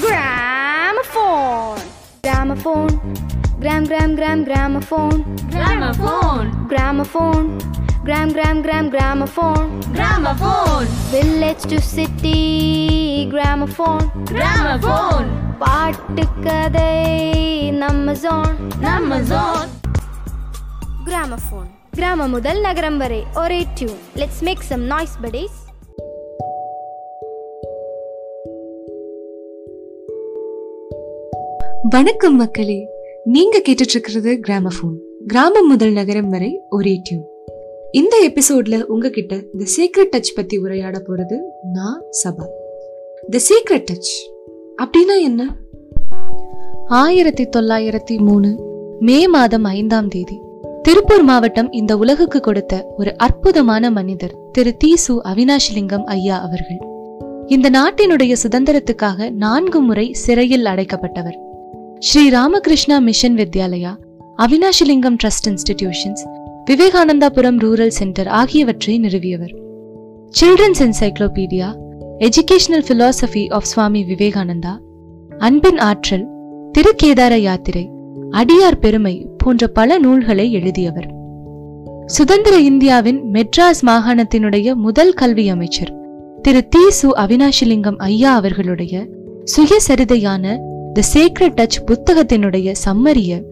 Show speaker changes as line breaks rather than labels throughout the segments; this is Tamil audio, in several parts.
Gramophone. Gramophone. Gram gram gram gramophone.
Gramophone.
Gramophone. Gram gram gram gramophone.
Gramophone.
Village to city gramophone.
Gramophone.
பாட்டு கதை நம்ம ஜோன்
நம்ம zone.
கிராமஃபோன் கிராமம் முதல் நகரம் வரை ஒரே tune let's make some noise buddies
வணக்கம் மக்களே. நீங்க கேட்டுட்டு இருக்கிறது கிராமபோன் கிராமம் முதல் நகரம் வரை ஒரே டியூன் இந்த எபிசோட்ல உங்ககிட்ட தி சீக்ரெட் டச் பத்தி உரையாட போறது நான் சபா. தி சீக்ரெட் டச் அப்படின்னா என்ன? ஆயிரத்தி தொள்ளாயிரத்தி மூணு மே மாதம் ஐந்தாம் தேதி திருப்பூர் மாவட்டம் இந்த உலகுக்கு கொடுத்த ஒரு அற்புதமான மனிதர் திரு தீசு அவினாஷிலிங்கம் ஐயா அவர்கள். இந்த நாட்டினுடைய சுதந்திரத்துக்காக நான்கு முறை சிறையில் அடைக்கப்பட்டவர். Sri Ramakrishna Mission Vidyalaya Avinashilingam trust institutions Vivekanandapuram rural centre ஆகியவற்றை நிறுவியவர். Children's encyclopedia educational philosophy of Swami Vivekananda அன்பின் ஆற்றல் திருக்கேதார யாத்திரை அடியார் பெருமை போன்ற பல நூல்களை எழுதியவர். சுதந்திர இந்தியாவின் மெட்ராஸ் மாகாணத்தினுடைய முதல் கல்வி அமைச்சர் திரு தி சு அவினாஷிலிங்கம் ஐயா அவர்களுடைய சுயசரிதையான த சீக்ரெட் டச் புத்தகத்தினுடைய சம்மரிய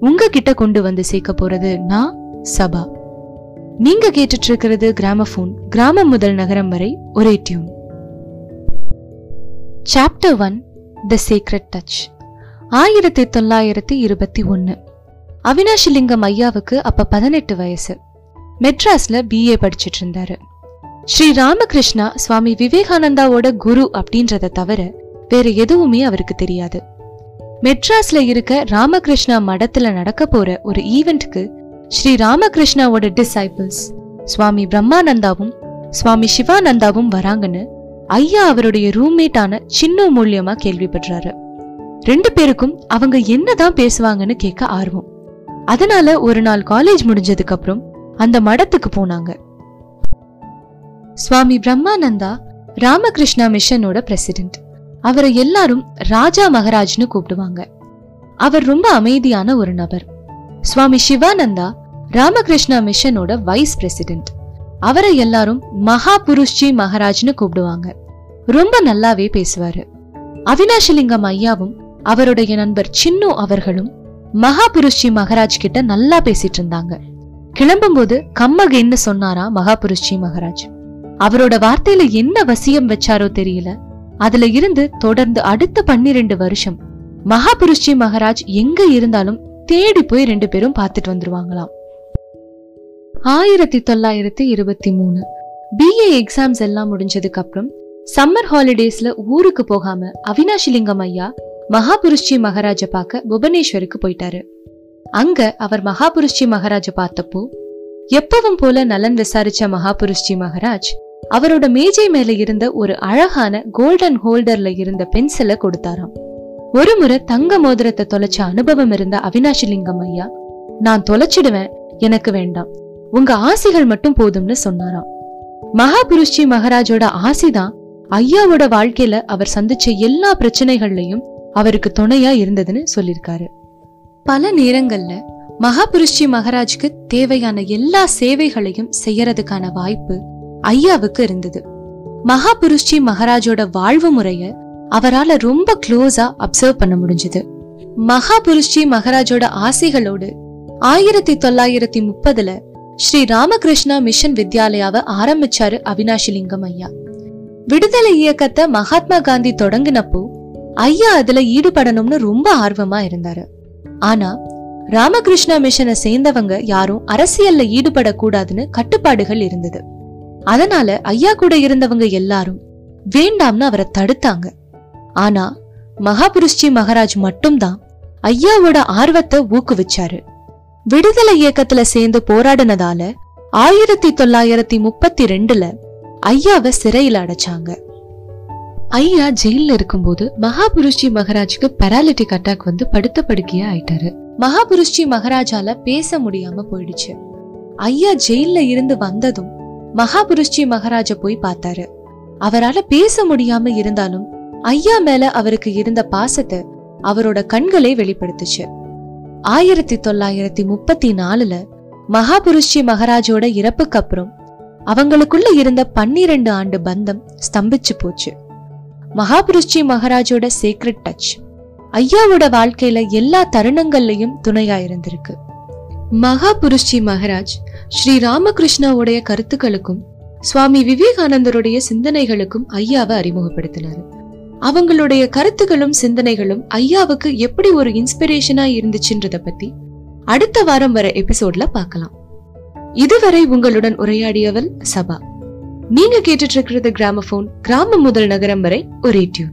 உங்ககிட்ட கொண்டு வந்து சேர்க்க போறது நான் சபா. நீங்க கேட்டுட்டு இருக்கிறது கிராமபோன் கிராமம் முதல் நகரம் வரை ஒரே tune. Chapter one the secret touch ஆயிரத்தி தொள்ளாயிரத்தி இருபத்தி ஒன்னு. அவினாஷிலிங்கம் ஐயாவுக்கு அப்ப பதினெட்டு வயசு. மெட்ராஸ்ல பிஏ படிச்சிட்டு இருந்தாரு ஸ்ரீ ராமகிருஷ்ணா சுவாமி விவேகானந்தாவோட குரு அப்படின்றத தவிர வேற எதுவுமே அவருக்கு தெரியாது. மெட்ராஸ்ல இருக்க ராமகிருஷ்ணா மடத்துல நடக்க போற ஒரு ஈவெண்ட்க்கு ஸ்ரீ ராமகிருஷ்ணாவோட டிசைபிள்ஸ் சுவாமி பிரம்மானந்தாவும் சுவாமி சிவானந்தாவும் வராங்கன்னு ஐயா அவருடைய ரூம்மேட்டான சின்ன மூலியமா கேள்விப்படுறாரு. ரெண்டு பேருக்கும் அவங்க என்னதான் பேசுவாங்கன்னு கேட்க ஆர்வம். அதனால ஒரு நாள் காலேஜ் முடிஞ்சதுக்கு அப்புறம் அந்த மடத்துக்கு போனாங்க. சுவாமி பிரம்மானந்தா ராமகிருஷ்ணா மிஷனோட பிரசிடென்ட் அவரை எல்லாரும் ராஜா மகராஜ்னு கூப்பிடுவாங்க. அவர் ரொம்ப அமைதியான ஒரு நபர். சுவாமி சிவானந்தா ராமகிருஷ்ணா மிஷனோட வைஸ் பிரசிடென்ட். அவரை எல்லாரும் மகா புருஷ்ஜி மகாராஜ்னு கூப்பிடுவாங்க. ரொம்ப நல்லாவே பேசுவாரு. அவினாஷலிங்கம் ஐயாவும் அவருடைய நண்பர் சின்னு அவர்களும் மகா புருஷ்ஜி மகாராஜ் கிட்ட நல்லா பேசிட்டு இருந்தாங்க. கிளம்பும்போது என்ன சொன்னாரா மகா புருஷ்ஜி மகாராஜ். அவரோட வார்த்தையில என்ன வசியம் வச்சாரோ தெரியல. அதுல இருந்து தொடர்ந்து அடுத்த பன்னிரெண்டு வருஷம் மகாபுருஷ்ஜி மகாராஜ் எங்க இருந்தாலும் தேடி போய் ரெண்டு பேரும் பார்த்துட்டு வந்துருவாங்களாம். ஆயிரத்தி தொள்ளாயிரத்தி இருபத்தி மூணு. பிஏ எக்ஸாம்ஸ் எல்லாம் முடிஞ்சதுக்கு அப்புறம் சம்மர் ஹாலிடேஸ்ல ஊருக்கு போகாம அவினாஷிலிங்கம் ஐயா மகாபுருஷ்ஜி மகாராஜ பார்க்க புவனேஸ்வருக்கு போயிட்டாரு. அங்க அவர் மகாபுருஷ்ஜி மகாராஜ பார்த்தப்போ எப்பவும் போல நலன் விசாரிச்ச மகாபுருஷ்ஜி மகாராஜ் அவரோட மேஜை மேல இருந்த ஒரு அழகான கோல்டன் ஹோல்டர்ல இருந்த பென்சிலை கொடுத்தாராம். ஒரு முறை தங்க மோதிரத்தை தொலைச்ச அனுபவம் இருந்த அவினாஷிலிங்கம் ஐயா நான் தொலைச்சிடுவேன் எனக்கு வேண்டாம் உங்க ஆசிகள் மட்டும் போதும்னு சொன்னாராம். மகாபுருஷ்ஜி மகாராஜோட ஆசிதான் ஐயாவோட வாழ்க்கையில அவர் சந்திச்ச எல்லா பிரச்சனைகள்லயும் அவருக்கு துணையா இருந்ததுன்னு சொல்லிருக்காரு. பல நேரங்கள்ல மகாபுருஷ்ஜி மகாராஜுக்கு தேவையான எல்லா சேவைகளையும் செய்யறதுக்கான வாய்ப்பு ஐயாவுக்கு இருந்தது. மகாபுருஷ்ஜி மகாராஜோட வாழ்வு முறைய அவரால ரொம்ப க்ளோஸா அப்சர்வ் பண்ண முடிஞ்சது. மகாபுருஷ்ஜி மகாராஜோட ஆசைகளோடு ஆயிரத்தி தொள்ளாயிரத்தி முப்பதுல ஸ்ரீ ராமகிருஷ்ணா மிஷன் வித்யாலயாவை ஆரம்பிச்சாரு அவினாஷிலிங்கம் ஐயா. விடுதலை இயக்கத்தை மகாத்மா காந்தி தொடங்கினப்போ ஐயா அதுல ஈடுபடணும்னு ரொம்ப ஆர்வமா இருந்தாரு. ஆனா ராமகிருஷ்ணா மிஷனை சேர்ந்தவங்க யாரும் அரசியல்ல ஈடுபடக்கூடாதுன்னு கட்டுப்பாடுகள் இருந்தது. அதனால ஐயா கூட இருந்தவங்க எல்லாரும் வேண்டாம்னு அவரை தடுத்தாங்க. ஆனா மகாபுருஷ்ஜி மகாராஜ் மட்டும்தான் ஐயாவோட ஆர்வத்தை ஊக்குவிச்சாரு. விடுதலை இயக்கத்துல சேர்ந்து போராடினதால ஆயிரத்தி தொள்ளாயிரத்தி முப்பத்தி ரெண்டுல ஐயாவை சிறையில அடைச்சாங்க. ஐயா ஜெயில இருக்கும்போது மகாபுருஷ்ஜி மகாராஜுக்கு பெராலிட்டிக் அட்டாக் வந்து படுத்த படுக்கையா ஆயிட்டாரு. மகாபுருஷ்ஜி மகாராஜால பேச முடியாம போயிடுச்சு. ஐயா ஜெயில இருந்து வந்ததும் மகாபுருஷ்ஜி மகாராஜ போய் பார்த்தாரு. அவரால பேச முடியாம இருந்தாலும் ஐயா மேல அவருக்கு இருந்த பாசத்தை அவரோட கண்களே வெளிப்படுத்துச்சு. ஆயிரத்தி தொள்ளாயிரத்தி முப்பத்தி நாலுல மகாபுருஷ்ஜி மகாராஜோட இறப்புக்கு அப்புறம் அவங்களுக்குள்ள இருந்த பன்னிரண்டு ஆண்டு பந்தம் ஸ்தம்பிச்சு போச்சு. மகாபுருஷ்ஜி மகாராஜோட சீக்ரெட் டச் ஐயாவோட வாழ்க்கையில எல்லா தருணங்கள்லயும் துணையா இருந்திருக்கு. மகாபுருஷ்ஜி மகாராஜ் ஸ்ரீ ராமகிருஷ்ணாவுடைய கருத்துக்களுக்கும் சுவாமி விவேகானந்தருடைய சிந்தனைகளுக்கும் ஐயாவை அறிமுகப்படுத்தினாரு. அவங்களுடைய கருத்துகளும் சிந்தனைகளும் ஐயாவுக்கு எப்படி ஒரு இன்ஸ்பிரேஷனா இருந்துச்சுன்றத பத்தி அடுத்த வாரம் வர எபிசோட்ல பார்க்கலாம். இதுவரை உங்களுடன் உரையாடியவள் சபா. நீங்க கேட்டுட்டு இருக்கிறது கிராமபோன் கிராமம் முதல் நகரம் வரை ஒரே tune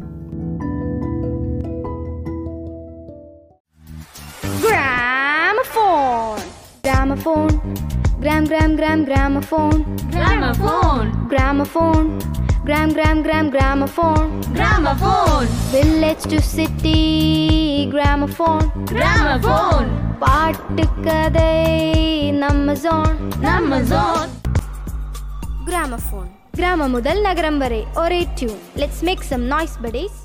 Gramophone. Gram gram gram gramophone.
Gramophone.
Gramophone. Gram gram gram gramophone.
Gramophone.
Village to city gramophone.
Gramophone.
பாட்டு கதை நம்ம ஜோன்
நம்ம zone.
கிராமபோன் கிராமம் முதல் நகரம் வரை ஒரே tune let's make some noise buddies